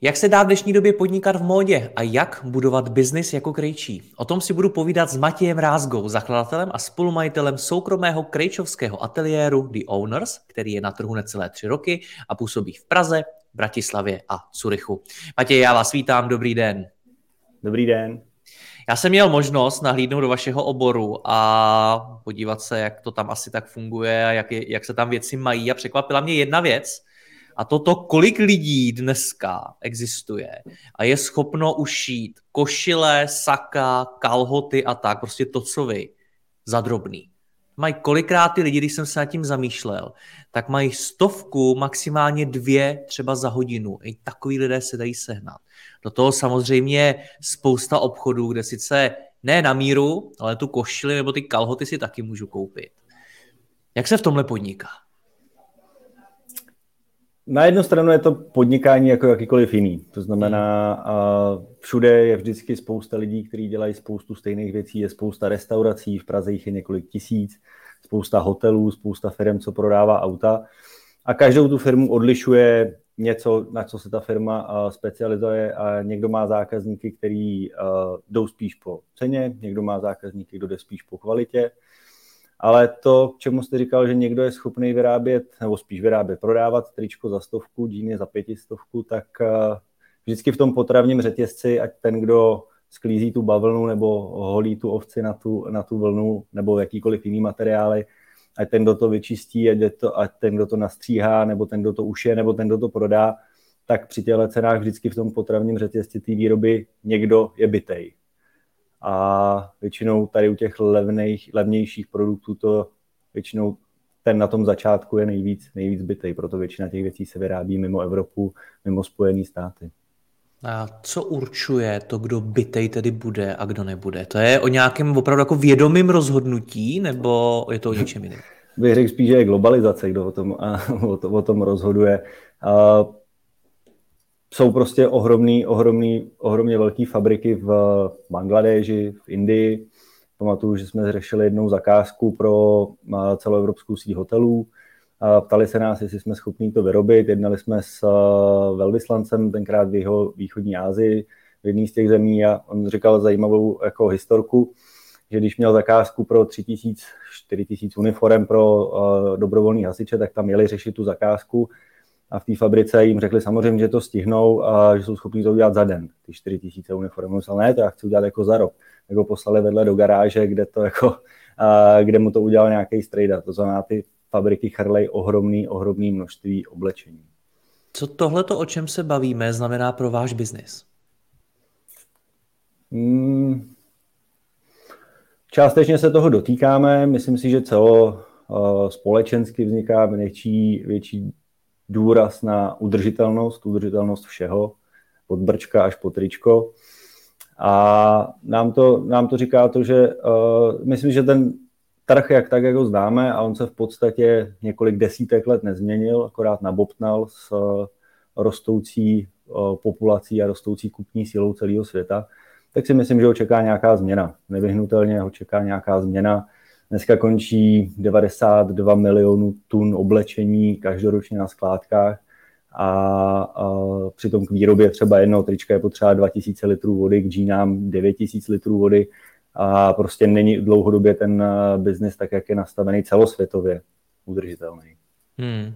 Jak se dá v dnešní době podnikat v módě a jak budovat biznis jako krejčí? O tom si budu povídat s Matějem Rázgou, zakladatelem a spolumajitelem soukromého krejčovského ateliéru The Owners, který je na trhu necelé tři roky a působí v Praze, Bratislavě a Curychu. Matěj, já vás vítám, dobrý den. Dobrý den. Já jsem měl možnost nahlídnout do vašeho oboru a podívat se, jak to tam asi tak funguje a jak, je, jak se tam věci mají a překvapila mě jedna věc, a toto, kolik lidí dneska existuje a je schopno ušít košile, saka, kalhoty a tak, prostě to, co vy, za drobný. Mají kolikrát ty lidi, když jsem se nad tím zamýšlel, tak mají stovku, maximálně dvě třeba za hodinu. I takový lidé se dají sehnat. Do toho samozřejmě spousta obchodů, kde sice ne na míru, ale tu košili nebo ty kalhoty si taky můžu koupit. Jak se v tomhle podniká? Na jednu stranu je to podnikání jako jakýkoliv jiný. To znamená, a všude je vždycky spousta lidí, kteří dělají spoustu stejných věcí. Je spousta restaurací, v Praze jich je několik tisíc, spousta hotelů, spousta firm, co prodává auta. A každou tu firmu odlišuje něco, na co se ta firma specializuje a někdo má zákazníky, který jdou spíš po ceně, někdo má zákazníky, kdo jde spíš po kvalitě ale to, k čemu jste říkal, že někdo je schopný vyrábět, nebo spíš vyrábět, prodávat tričko za stovku, džíny za pětistovku, tak eh, vždycky v tom potravním řetězci, ať ten, kdo sklízí tu bavlnu nebo holí tu ovci na tu, na tu vlnu nebo jakýkoliv jiný materiály, ať ten, kdo to vyčistí, ať, to, ať ten, kdo to nastříhá, nebo ten, kdo to ušije, nebo ten, kdo to prodá, tak při těchto cenách vždycky v tom potravním řetězci té výroby někdo je bytej a většinou tady u těch levných, levnějších produktů to většinou ten na tom začátku je nejvíc, nejvíc bytej, proto většina těch věcí se vyrábí mimo Evropu, mimo Spojené státy. A co určuje to, kdo bytej tedy bude a kdo nebude? To je o nějakém opravdu jako vědomým rozhodnutí, nebo je to o něčem jiném? Bych řekl spíš, že je globalizace, kdo o tom, o, tom, o tom rozhoduje. A jsou prostě ohromný, ohromný, ohromně velké fabriky v Bangladeži, v Indii. Pamatuju, že jsme řešili jednou zakázku pro celoevropskou síť hotelů. Ptali se nás, jestli jsme schopni to vyrobit. Jednali jsme s velvyslancem tenkrát v jeho východní Asii, v jedné z těch zemí a on říkal zajímavou jako historku, že když měl zakázku pro 3000, 4000 uniform pro dobrovolní hasiče, tak tam jeli řešit tu zakázku a v té fabrice jim řekli samozřejmě, že to stihnou a že jsou schopni to udělat za den, ty 4 tisíce uniform. Myslel, ne, to já chci udělat jako za rok. Jako poslali vedle do garáže, kde, to jako, a, kde mu to udělal nějaký strejda. To znamená, ty fabriky chrlej ohromný, ohromný množství oblečení. Co tohleto, o čem se bavíme, znamená pro váš biznis? Hmm, částečně se toho dotýkáme. Myslím si, že celo společensky vzniká větší, větší důraz na udržitelnost, udržitelnost všeho, od brčka až po tričko. A nám to, nám to říká to, že uh, myslím, že ten trh, jak tak, jak ho známe, a on se v podstatě několik desítek let nezměnil, akorát nabobtnal s uh, rostoucí uh, populací a rostoucí kupní sílou celého světa, tak si myslím, že ho čeká nějaká změna. Nevyhnutelně ho čeká nějaká změna Dneska končí 92 milionů tun oblečení každoročně na skládkách a, a přitom k výrobě třeba jednoho trička je potřeba 2000 litrů vody, k džínám 9000 litrů vody a prostě není dlouhodobě ten eh, biznis tak, jak je nastavený celosvětově udržitelný. Hmm.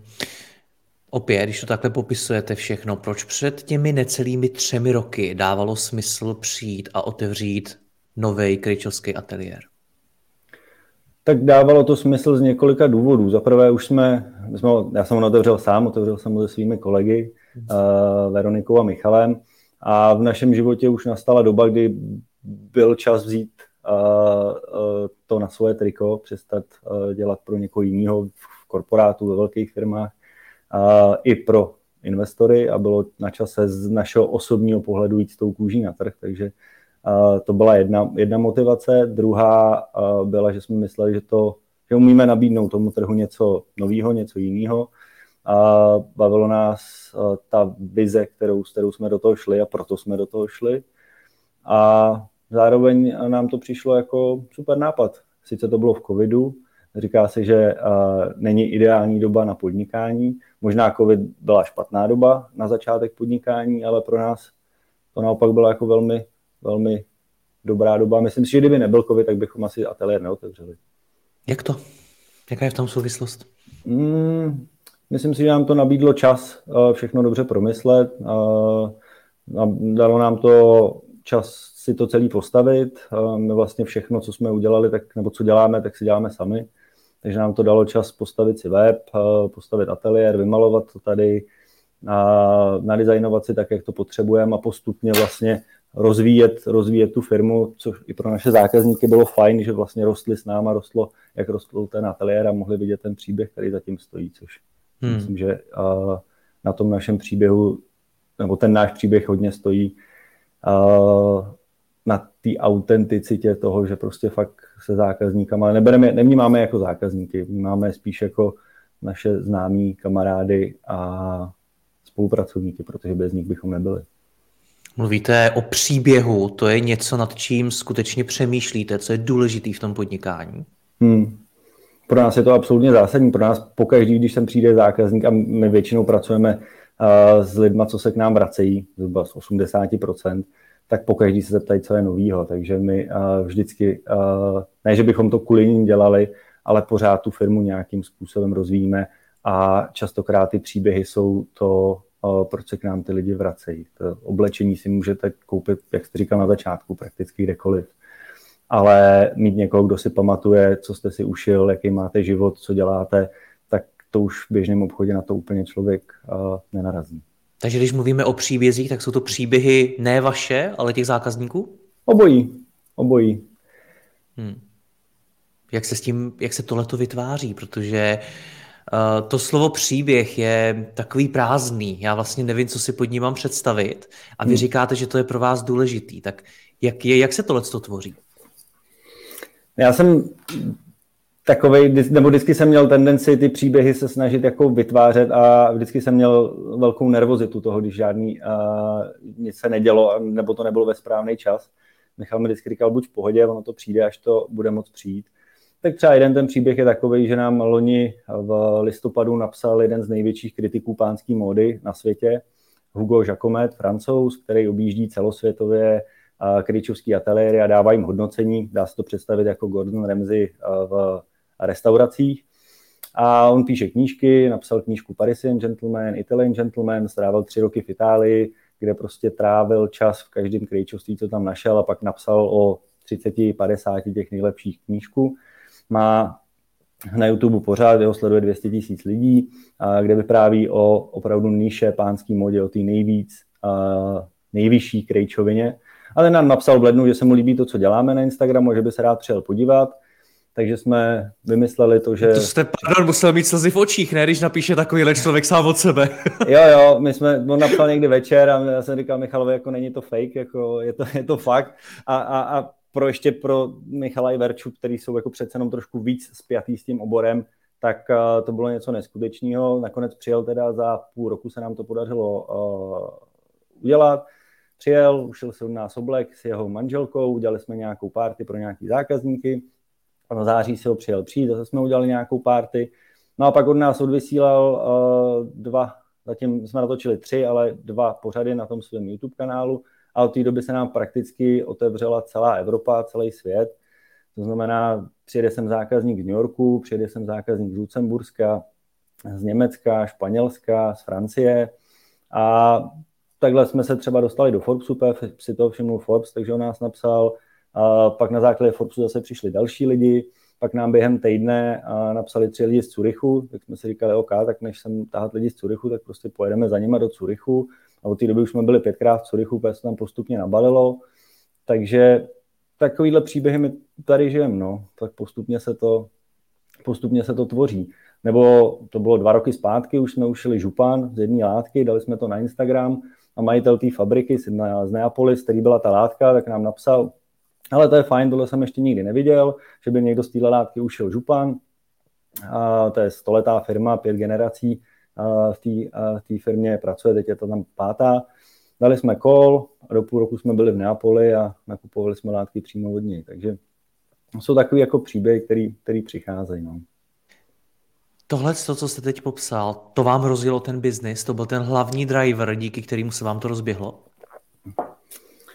Opět, když to takhle popisujete všechno, proč před těmi necelými třemi roky dávalo smysl přijít a otevřít nový kryčovský ateliér? Tak dávalo to smysl z několika důvodů. Za prvé už jsme, jsme já jsem ho otevřel sám, otevřel jsem ho se svými kolegy uh, Veronikou a Michalem. A v našem životě už nastala doba, kdy byl čas vzít uh, uh, to na svoje triko, přestat uh, dělat pro někoho jiného v korporátu, ve velkých firmách, uh, i pro investory a bylo na čase z našeho osobního pohledu jít s tou kůží na trh, takže uh, to byla jedna, jedna motivace. Druhá uh, byla, že jsme mysleli, že to že umíme nabídnout tomu trhu něco nového, něco jiného. A bavilo nás uh, ta vize, kterou, s kterou jsme do toho šli a proto jsme do toho šli. A zároveň nám to přišlo jako super nápad. Sice to bylo v covidu, Říká se, že není ideální doba na podnikání. Možná COVID byla špatná doba na začátek podnikání, ale pro nás to naopak byla jako velmi, velmi dobrá doba. Myslím si, že kdyby nebyl COVID, tak bychom asi ateliér neotevřeli. Jak to? Jaká je v tom souvislost? Mm, myslím si, že nám to nabídlo čas uh, všechno dobře promyslet. Uh, dalo nám to čas si to celý postavit. My vlastně všechno, co jsme udělali, tak, nebo co děláme, tak si děláme sami takže nám to dalo čas postavit si web, eh, postavit ateliér, vymalovat to tady, a nadizajnovat si tak, jak to potřebujeme a postupně vlastně rozvíjet, rozvíjet tu firmu, což i pro naše zákazníky bylo fajn, že vlastně rostly s náma, rostlo, jak rostl ten ateliér a mohli vidět ten příběh, který zatím stojí, což hmm. myslím, že eh, na tom našem příběhu, nebo ten náš příběh hodně stojí eh, na té autenticitě toho, že prostě fakt se zákazníkama, nebereme, nevnímáme jako zákazníky, vnímáme spíš jako naše známí kamarády a spolupracovníky, protože bez nich bychom nebyli. Mluvíte o příběhu, to je něco, nad čím skutečně přemýšlíte, co je důležitý v tom podnikání? Hmm. Pro nás je to absolutně zásadní. Pro nás pokaždý, když sem přijde zákazník a my většinou pracujeme uh, s lidma, co se k nám vracejí, zhruba z 80%, tak pokaždý se zeptají, co je novýho. Takže my uh, vždycky, uh, ne, že bychom to kvůli ním dělali, ale pořád tu firmu nějakým způsobem rozvíjíme a častokrát ty příběhy jsou to, proč se k nám ty lidi vracejí. To oblečení si můžete koupit, jak jste říkal na začátku, prakticky kdekoliv. Ale mít někoho, kdo si pamatuje, co jste si ušil, jaký máte život, co děláte, tak to už v běžném obchodě na to úplně člověk nenarazí. Takže když mluvíme o příbězích, tak jsou to příběhy ne vaše, ale těch zákazníků? Obojí. Obojí. Hmm. Jak se s tím, jak se tohleto vytváří? Protože uh, to slovo příběh je takový prázdný. Já vlastně nevím, co si pod ním mám představit. A vy hmm. říkáte, že to je pro vás důležitý. Tak jak, je, jak se tohle tvoří? Já jsem takovej, nebo vždycky jsem měl tendenci ty příběhy se snažit jako vytvářet a vždycky jsem měl velkou nervozitu toho, když žádný uh, nic se nedělo, nebo to nebylo ve správný čas. Michal mi vždycky říkal, buď v pohodě, ono to přijde, až to bude moc přijít. Tak třeba jeden ten příběh je takový, že nám loni v listopadu napsal jeden z největších kritiků pánské módy na světě, Hugo Jacomet, francouz, který objíždí celosvětově kričovský ateliéry a dává jim hodnocení. Dá se to představit jako Gordon Ramsay v restauracích. A on píše knížky, napsal knížku Parisian Gentleman, Italian Gentleman, strávil tři roky v Itálii, kde prostě trávil čas v každém krejčovství, co tam našel a pak napsal o 30, 50 těch nejlepších knížků. Má na YouTube pořád, jeho sleduje 200 tisíc lidí, kde vypráví o opravdu níše pánský modě, o té nejvíc, nejvyšší krejčovině. Ale nám napsal v lednu, že se mu líbí to, co děláme na Instagramu, že by se rád přijel podívat takže jsme vymysleli to, že... To jste, pardon, musel mít slzy v očích, ne, když napíše takovýhle člověk sám od sebe. jo, jo, my jsme, on napsal někdy večer a já jsem říkal Michalovi, jako není to fake, jako je to, je to fakt. A, a, a pro ještě pro Michala i Verču, který jsou jako přece jenom trošku víc spjatý s tím oborem, tak uh, to bylo něco neskutečného. Nakonec přijel teda za půl roku se nám to podařilo uh, udělat. Přijel, ušel se od nás oblek s jeho manželkou, udělali jsme nějakou party pro nějaký zákazníky a na září si ho přijel přijít, zase jsme udělali nějakou party. No a pak od nás odvysílal uh, dva, zatím jsme natočili tři, ale dva pořady na tom svém YouTube kanálu a od té doby se nám prakticky otevřela celá Evropa, celý svět. To znamená, přijede sem zákazník z New Yorku, přijede sem zákazník z Lucemburska, z Německa, Španělska, z Francie a takhle jsme se třeba dostali do Forbesu, si to všimnul Forbes, takže on nás napsal, a pak na základě Forbesu zase přišli další lidi, pak nám během týdne napsali tři lidi z Curychu, tak jsme si říkali, OK, tak než jsem tahat lidi z Curychu, tak prostě pojedeme za nima do Curychu. A od té doby už jsme byli pětkrát v Curychu, protože se tam postupně nabalilo. Takže takovýhle příběhy my tady žijeme, no. Tak postupně se to, postupně se to tvoří. Nebo to bylo dva roky zpátky, už jsme ušili župan z jedné látky, dali jsme to na Instagram a majitel té fabriky z Neapolis, který byla ta látka, tak nám napsal, ale to je fajn, tohle jsem ještě nikdy neviděl, že by někdo z téhle látky ušel župan. A to je stoletá firma, pět generací v té firmě pracuje, teď je to tam pátá. Dali jsme kol, do půl roku jsme byli v Neapoli a nakupovali jsme látky přímo od něj. Takže jsou takové jako příběhy, který, který přicházejí. No. Tohle, to, co jste teď popsal, to vám rozjelo ten biznis, to byl ten hlavní driver, díky kterému se vám to rozběhlo?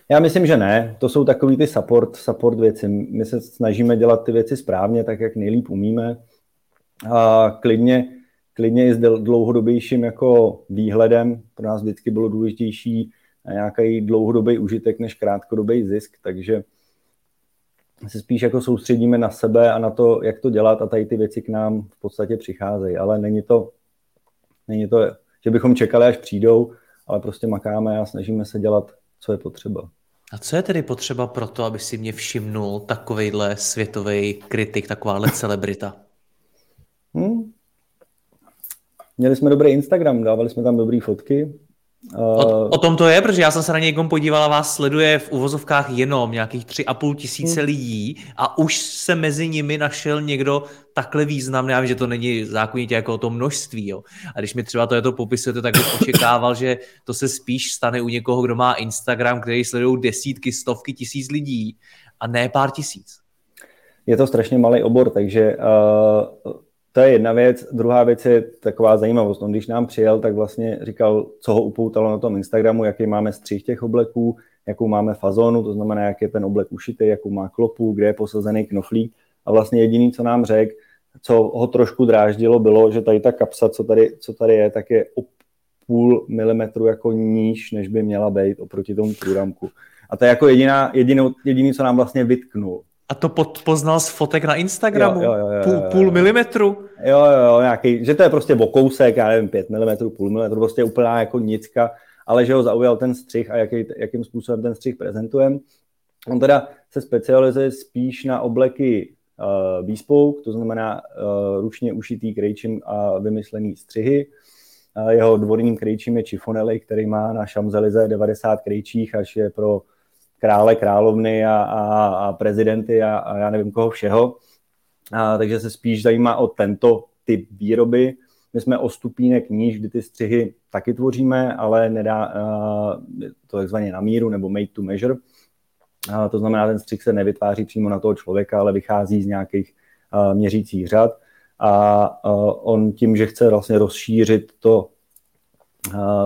Já myslím, že ne. To jsou takový ty support, support věci. My se snažíme dělat ty věci správně, tak jak nejlíp umíme. A klidně, klidně i s dlouhodobějším jako výhledem. Pro nás vždycky bylo důležitější nějaký dlouhodobý užitek než krátkodobý zisk, takže se spíš jako soustředíme na sebe a na to, jak to dělat a tady ty věci k nám v podstatě přicházejí, ale není to, není to, že bychom čekali, až přijdou, ale prostě makáme a snažíme se dělat, co je potřeba. A co je tedy potřeba pro to, aby si mě všimnul takovejhle světový kritik, takováhle celebrita? Hmm. Měli jsme dobrý Instagram, dávali jsme tam dobré fotky, O, o tom to je, protože já jsem se na někom podíval a vás sleduje v uvozovkách jenom nějakých tři a půl tisíce hmm. lidí a už se mezi nimi našel někdo takhle významný, já vím, že to není zákonitě jako o to množství, jo. A když mi třeba to je to popisujete, tak bych očekával, že to se spíš stane u někoho, kdo má Instagram, který sledují desítky, stovky tisíc lidí a ne pár tisíc. Je to strašně malý obor, takže uh, to je jedna věc. Druhá věc je taková zajímavost. On když nám přijel, tak vlastně říkal, co ho upoutalo na tom Instagramu, jaký máme střih těch obleků, jakou máme fazonu, to znamená, jak je ten oblek ušitý, jakou má klopu, kde je posazený knoflík. A vlastně jediný, co nám řekl, co ho trošku dráždilo, bylo, že tady ta kapsa, co tady, co tady je, tak je o půl milimetru jako níž, než by měla být oproti tomu průramku. A to je jako jediná, jedinou, jediný, co nám vlastně vytknul. A to pod, poznal z fotek na Instagramu? Jo, jo, jo, půl, půl milimetru? Jo, jo, nějaký, že to je prostě o kousek, já nevím, pět milimetrů, půl milimetru, prostě úplná jako nicka, ale že ho zaujal ten střih a jaký, jakým způsobem ten střih prezentujeme. On teda se specializuje spíš na obleky uh, bespoke, to znamená uh, ručně ušitý krejčím a vymyslený střihy. Uh, jeho dvorním krejčím je Chifonelli, který má na Šamzelize 90 krejčích, až je pro krále, královny a, a, a prezidenty a, a já nevím koho všeho. A, takže se spíš zajímá o tento typ výroby. My jsme o stupínek níž, kdy ty střihy taky tvoříme, ale nedá uh, to takzvaně na míru nebo made to measure. Uh, to znamená, ten střih se nevytváří přímo na toho člověka, ale vychází z nějakých uh, měřících řad. A on tím, že chce vlastně rozšířit to,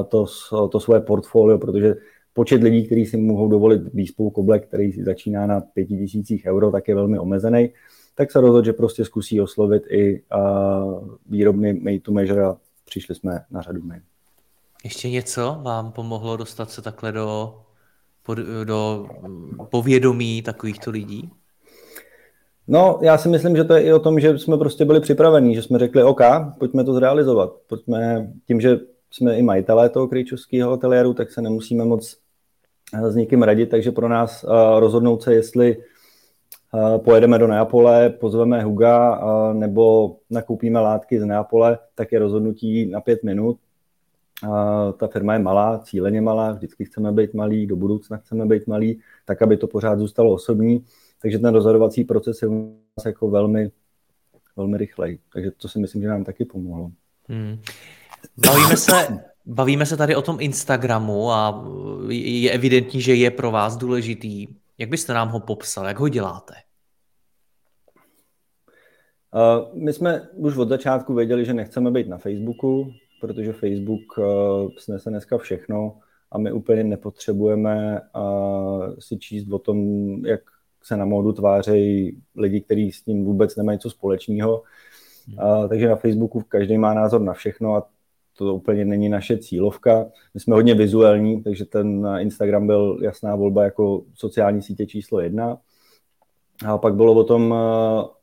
to, to svoje portfolio, protože počet lidí, kteří si mohou dovolit výspou koblek, který začíná na pěti tisících euro, tak je velmi omezený, tak se rozhodl, že prostě zkusí oslovit i uh, výrobny made to measure a přišli jsme na řadu my. Ještě něco vám pomohlo dostat se takhle do, do povědomí takovýchto lidí? No, já si myslím, že to je i o tom, že jsme prostě byli připravení, že jsme řekli, OK, pojďme to zrealizovat. Pojďme tím, že jsme i majitelé toho krejčovského ateliéru, tak se nemusíme moc s někým radit, takže pro nás rozhodnout se, jestli pojedeme do Neapole, pozveme Huga nebo nakoupíme látky z Neapole, tak je rozhodnutí na pět minut. Ta firma je malá, cíleně malá, vždycky chceme být malý, do budoucna chceme být malý, tak aby to pořád zůstalo osobní. Takže ten rozhodovací proces je u nás jako velmi, velmi rychlej. Takže to si myslím, že nám taky pomohlo. Hmm. Bavíme se, bavíme se tady o tom Instagramu a je evidentní, že je pro vás důležitý. Jak byste nám ho popsal? Jak ho děláte? Uh, my jsme už od začátku věděli, že nechceme být na Facebooku, protože Facebook uh, snese dneska všechno a my úplně nepotřebujeme uh, si číst o tom, jak se na módu tvářejí lidi, kteří s tím vůbec nemají co společného. Uh, takže na Facebooku každý má názor na všechno a to úplně není naše cílovka. My jsme hodně vizuální, takže ten Instagram byl jasná volba jako sociální sítě číslo jedna. A pak bylo o tom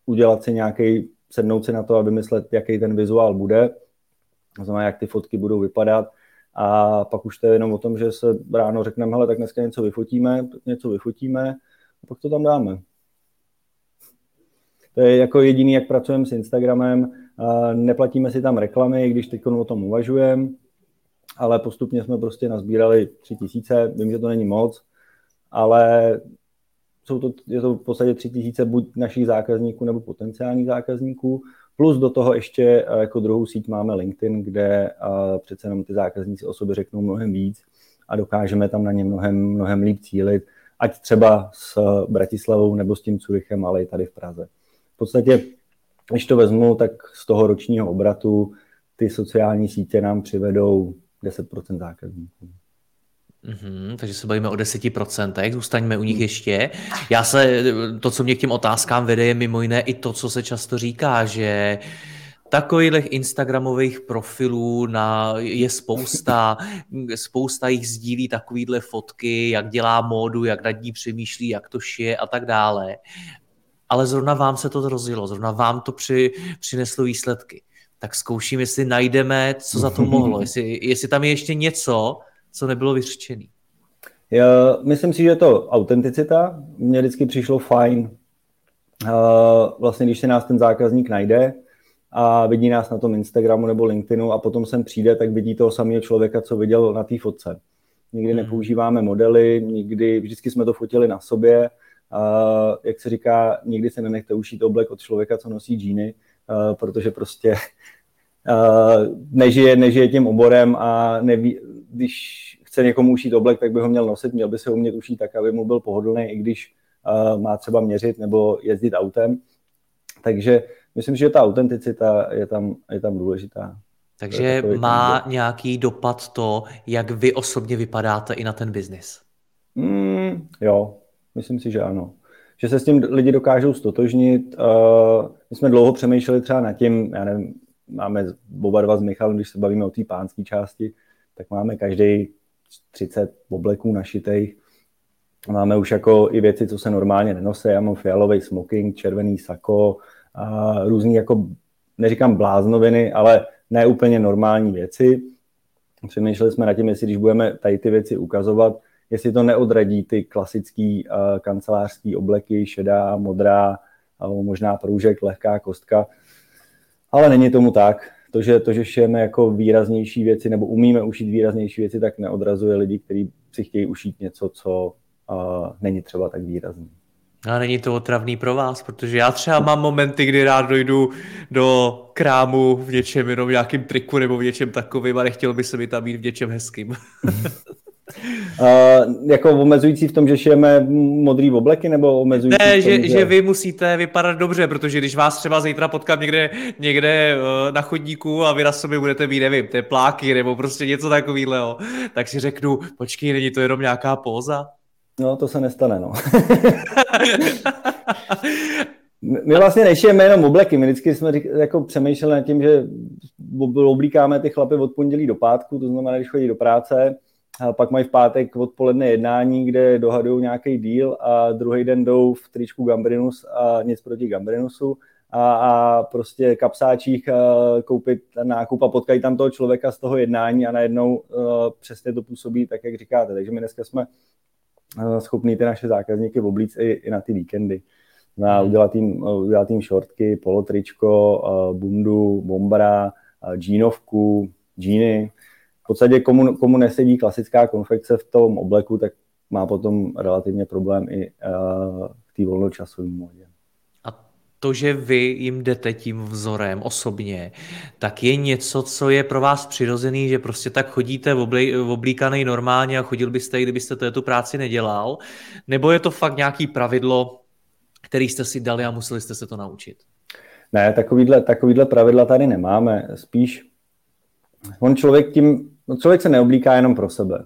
udělat si nějaký, sednout si na to a vymyslet, jaký ten vizuál bude, to znamená, jak ty fotky budou vypadat. A pak už to je jenom o tom, že se ráno řekneme, hele, tak dneska něco vyfotíme, něco vyfotíme a pak to tam dáme. To je jako jediný, jak pracujeme s Instagramem. Neplatíme si tam reklamy, když teď o tom uvažujeme, ale postupně jsme prostě nazbírali tři tisíce. Vím, že to není moc, ale jsou to, je to v podstatě tři tisíce buď našich zákazníků nebo potenciálních zákazníků. Plus do toho ještě jako druhou síť máme LinkedIn, kde přece jenom ty zákazníci o sobě řeknou mnohem víc a dokážeme tam na ně mnohem, mnohem líp cílit, ať třeba s Bratislavou nebo s tím Curychem, ale i tady v Praze. V podstatě, když to vezmu, tak z toho ročního obratu ty sociální sítě nám přivedou 10% zákazníků. Mm-hmm, takže se bavíme o 10%, zůstaňme u nich ještě. Já se, to, co mě k těm otázkám vede, je mimo jiné i to, co se často říká, že Takových Instagramových profilů na, je spousta, spousta jich sdílí takovýhle fotky, jak dělá módu, jak nad ní přemýšlí, jak to šije a tak dále ale zrovna vám se to rozjelo, zrovna vám to při, přineslo výsledky. Tak zkouším, jestli najdeme, co za to mohlo, jestli, jestli tam je ještě něco, co nebylo vyřčené. Já myslím si, že je to autenticita. Mně vždycky přišlo fajn, uh, vlastně když se nás ten zákazník najde a vidí nás na tom Instagramu nebo LinkedInu a potom sem přijde, tak vidí toho samého člověka, co viděl na té fotce. Nikdy hmm. nepoužíváme modely, nikdy, vždycky jsme to fotili na sobě, Uh, jak se říká, nikdy se nenechte ušít oblek od člověka, co nosí džíny, uh, protože prostě uh, nežije, nežije tím oborem a neví, když chce někomu ušít oblek, tak by ho měl nosit, měl by se umět ušít tak, aby mu byl pohodlný, i když uh, má třeba měřit nebo jezdit autem. Takže myslím, že ta autenticita je tam, je tam důležitá. Takže má nějaký dopad to, jak vy osobně vypadáte i na ten biznis? Mm, jo, Myslím si, že ano. Že se s tím lidi dokážou stotožnit. Uh, my jsme dlouho přemýšleli třeba nad tím, já nevím, máme oba dva s Michalem, když se bavíme o té pánské části, tak máme každý 30 obleků našitých. Máme už jako i věci, co se normálně nenosí. Já mám fialový smoking, červený sako, a různý jako, neříkám bláznoviny, ale ne úplně normální věci. Přemýšleli jsme nad tím, jestli když budeme tady ty věci ukazovat, jestli to neodradí ty klasický uh, kancelářský obleky, šedá, modrá, uh, možná proužek, lehká kostka. Ale není tomu tak. To, že, to, že šijeme jako výraznější věci nebo umíme ušít výraznější věci, tak neodrazuje lidi, kteří si chtějí ušít něco, co uh, není třeba tak výrazný. A není to otravný pro vás, protože já třeba mám momenty, kdy rád dojdu do krámu v něčem jenom v nějakým triku nebo v něčem takovým a nechtěl by se mi tam být v něčem hezkým. Uh, jako omezující v tom, že šijeme modrý obleky, nebo omezující Ne, tom, že, že... že vy musíte vypadat dobře, protože když vás třeba zítra potkám někde, někde uh, na chodníku a vy na sobě budete mít, nevím, tepláky nebo prostě něco takového, tak si řeknu, počkej, není to jenom nějaká póza? No, to se nestane, no. My vlastně nešijeme jenom obleky, my vždycky jsme jako přemýšleli nad tím, že oblíkáme ty chlapy od pondělí do pátku, to znamená, když chodí do práce, pak mají v pátek odpoledne jednání, kde dohadují nějaký díl a druhý den jdou v tričku Gambrinus a nic proti Gambrinusu a, a prostě kapsáčích a koupit nákup a potkají tam toho člověka z toho jednání a najednou uh, přesně to působí tak, jak říkáte. Takže my dneska jsme uh, schopní ty naše zákazníky oblíct i, i na ty víkendy. Na hmm. udělat jim, udělat jim šortky, polotričko, bundu, bombara, uh, džínovku, džíny, v podstatě komu, komu nesedí klasická konfekce v tom obleku, tak má potom relativně problém i uh, v té volnočasové módě. A to, že vy jim jdete tím vzorem osobně, tak je něco, co je pro vás přirozený, že prostě tak chodíte v oblíkaný normálně a chodil byste, kdybyste tu práci nedělal? Nebo je to fakt nějaký pravidlo, který jste si dali a museli jste se to naučit? Ne, takovýhle, takovýhle pravidla tady nemáme. Spíš on člověk tím No člověk se neoblíká jenom pro sebe.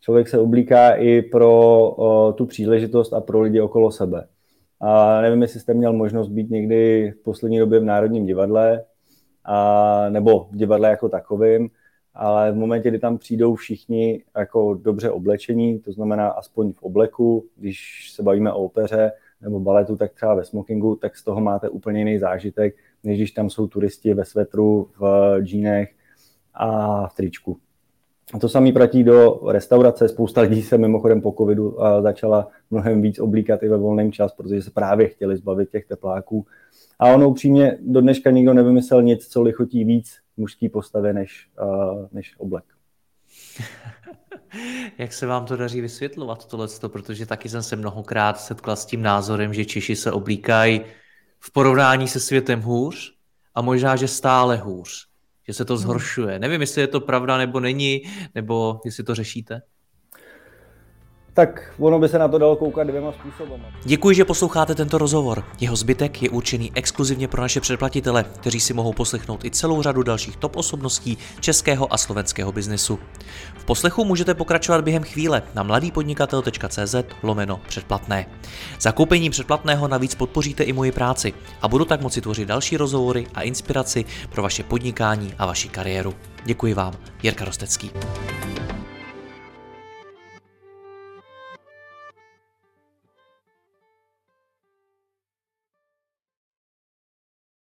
Člověk se oblíká i pro o, tu příležitost a pro lidi okolo sebe. A nevím, jestli jste měl možnost být někdy v poslední době v Národním divadle, a, nebo v divadle jako takovým, ale v momentě, kdy tam přijdou všichni jako dobře oblečení, to znamená aspoň v obleku, když se bavíme o opeře, nebo baletu, tak třeba ve smokingu, tak z toho máte úplně jiný zážitek, než když tam jsou turisti ve svetru, v džínech a v tričku. To samý platí do restaurace. Spousta lidí se mimochodem po covidu začala mnohem víc oblíkat i ve volném čas, protože se právě chtěli zbavit těch tepláků. A ono upřímně do dneška nikdo nevymyslel nic, co lichotí víc mužský postavě než, než oblek. Jak se vám to daří vysvětlovat tohleto, protože taky jsem se mnohokrát setkal s tím názorem, že Češi se oblíkají v porovnání se světem hůř a možná, že stále hůř, že se to hmm. zhoršuje. Nevím, jestli je to pravda nebo není, nebo jestli to řešíte tak ono by se na to dalo koukat dvěma způsoby. Děkuji, že posloucháte tento rozhovor. Jeho zbytek je určený exkluzivně pro naše předplatitele, kteří si mohou poslechnout i celou řadu dalších top osobností českého a slovenského biznesu. V poslechu můžete pokračovat během chvíle na mladýpodnikatel.cz lomeno předplatné. Zakoupením předplatného navíc podpoříte i moji práci a budu tak moci tvořit další rozhovory a inspiraci pro vaše podnikání a vaši kariéru. Děkuji vám, Jirka Rostecký.